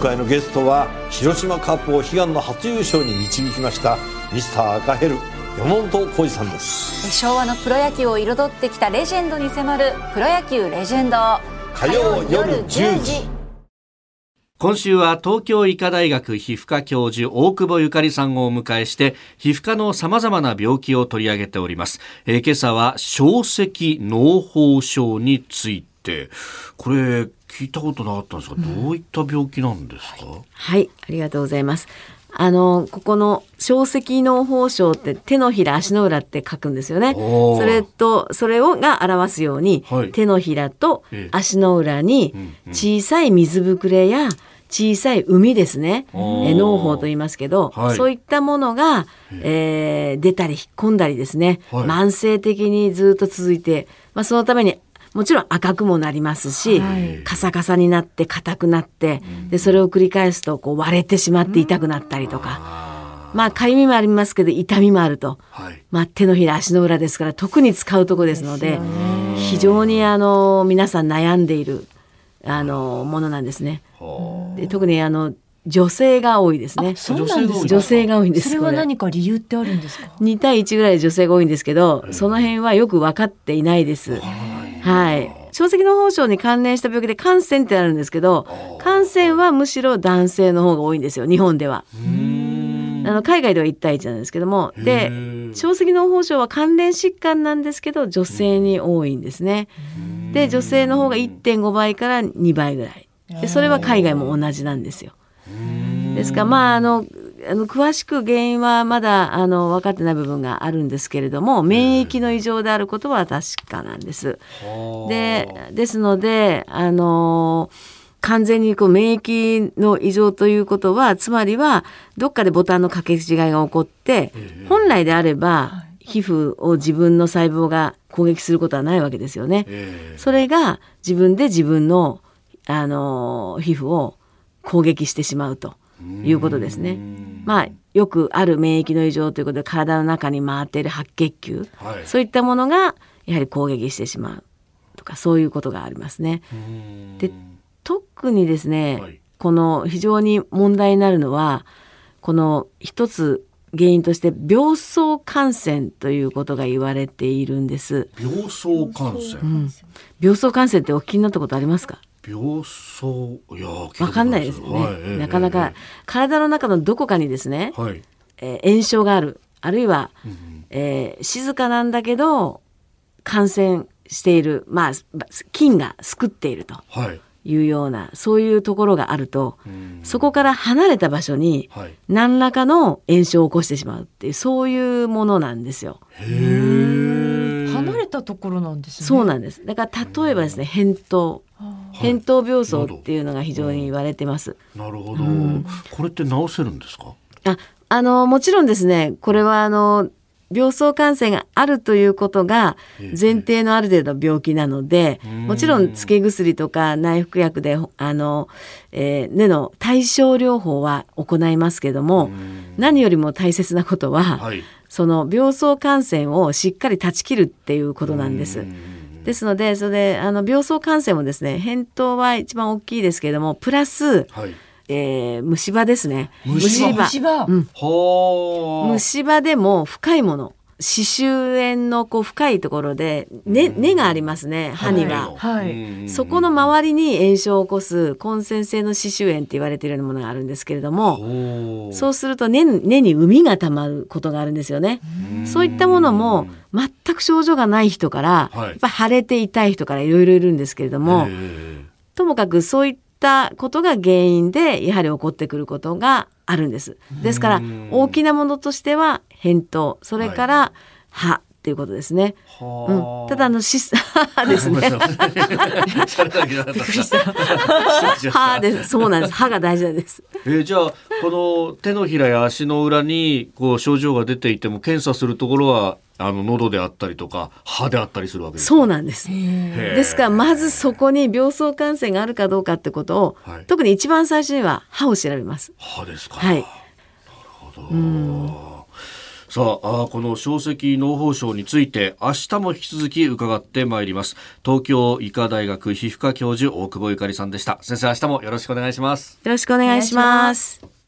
回のゲストは広島カップを悲願の初優勝に導きましたミスター赤ヘル山本浩二さんです。昭和のプロ野球を彩ってきたレジェンドに迫る「プロ野球レジェンド」火曜夜10時。今週は東京医科大学皮膚科教授大久保ゆかりさんをお迎えして皮膚科の様々な病気を取り上げております、えー、今朝は小石脳胞症についてこれ聞いたことなかったんですが、うん、どういった病気なんですか、はい、はい、ありがとうございます。あのここの小石脳胞症って手のひら足の裏って書くんですよね。それとそれをが表すように、はい、手のひらと足の裏に小さい水ぶくれや小さい海ですね、え脳胞と言いますけど、はい、そういったものが、えー、出たり引っ込んだりですね、はい、慢性的にずっと続いて、まあ、そのためにもちろん赤くもなりますし、はい、カサカサになって硬くなって、でそれを繰り返すとこう割れてしまって痛くなったりとか。まあ、かゆみもありますけど痛みもあると、はい、まあ、手のひら足の裏ですから特に使うとこですので非常にあの皆さん悩んでいるあのものなんですね。で特にあの女性が多いですね。そうなんです女性が多いんです。それは何か理由ってあるんですか？二対一ぐらい女性が多いんですけど、その辺はよく分かっていないです。はい。小石の胞症に関連した病気で感染ってあるんですけど、感染はむしろ男性の方が多いんですよ。日本では。あの海外では1対1なんですけどもで小石脳胞症は関連疾患なんですけど女性に多いんですね。で女性の方が1.5倍から2倍ぐらいでそれは海外も同じなんですよ。ですからまああのあの詳しく原因はまだあの分かってない部分があるんですけれども免疫の異常であることは確かなんです。でですのであの完全にこう免疫の異常ということはつまりはどっかでボタンの掛け違いが起こって本来であれば皮膚を自分の細胞が攻撃することはないわけですよね。それが自分で自分のあの皮膚を攻撃してしまうということですね。まあよくある免疫の異常ということで体の中に回っている白血球、はい、そういったものがやはり攻撃してしまうとかそういうことがありますね。で特にですね、はい、この非常に問題になるのはこの一つ原因として病巣感染ということが言われているんです。病巣感染、うん、病巣感染ってお聞きになったことありますか？病巣？いやわかんないですね、はい、なかなか、体の中のどこかにですね、はい、えー、炎症がある。あるいは、うん、えー、静かなんだけど感染している。まあ菌が救っていると。はい。いうようなそういうところがあるとそこから離れた場所に何らかの炎症を起こしてしまうっていうそういうものなんですよ。離れたところなんです、ね、そうなんです。だから例えばですね扁桃扁桃病巣っていうのが非常に言われてます。なるほど、うん、これって治せるんですか？あ、あのもちろんですね。これはあの病巣感染があるということが前提のある程度の病気なので、もちろんつけ薬とか内服薬であの、えー、根の対症療法は行いますけども何よりも大切なことは、はい、その病巣感染をしっかり断ち切るっていうことなんです。ですのでそれであの病巣感染もですね扁桃は一番大きいですけれどもプラス、はいえー、虫歯ですね。虫歯。虫歯。うん、虫歯でも深いもの。歯周炎のこう深いところで根、ね、根がありますね歯には、はい、そこの周りに炎症を起こす根線性の歯周炎って言われているようなものがあるんですけれどもそうすると根根に膿がたまることがあるんですよね。そういったものも全く症状がない人から、はい、やっぱ腫れて痛い人からいろいろいるんですけれどもともかくそういったったことが原因でやはり起こってくることがあるんです。ですから大きなものとしては扁桃。それから歯っていうことですね。うん、ただあのし 歯ですね。歯です。そうなんです。歯が大事なんです。えー、じゃあこの手のひらや足の裏にこう症状が出ていても検査す。るところはあの喉であったりとか歯であったりす。るわけです。そうなんです。です。からまずそこに病巣感染があるかどうかってことを、はい、特に一番最初には歯を調べます。歯です。かはいなるほどさああこの小石農法省について明日も引き続き伺ってまいります。東京医科大学皮膚科教授大久保ゆかりさんでした。先生明日もよろしくお願いします。よろしくお願いします。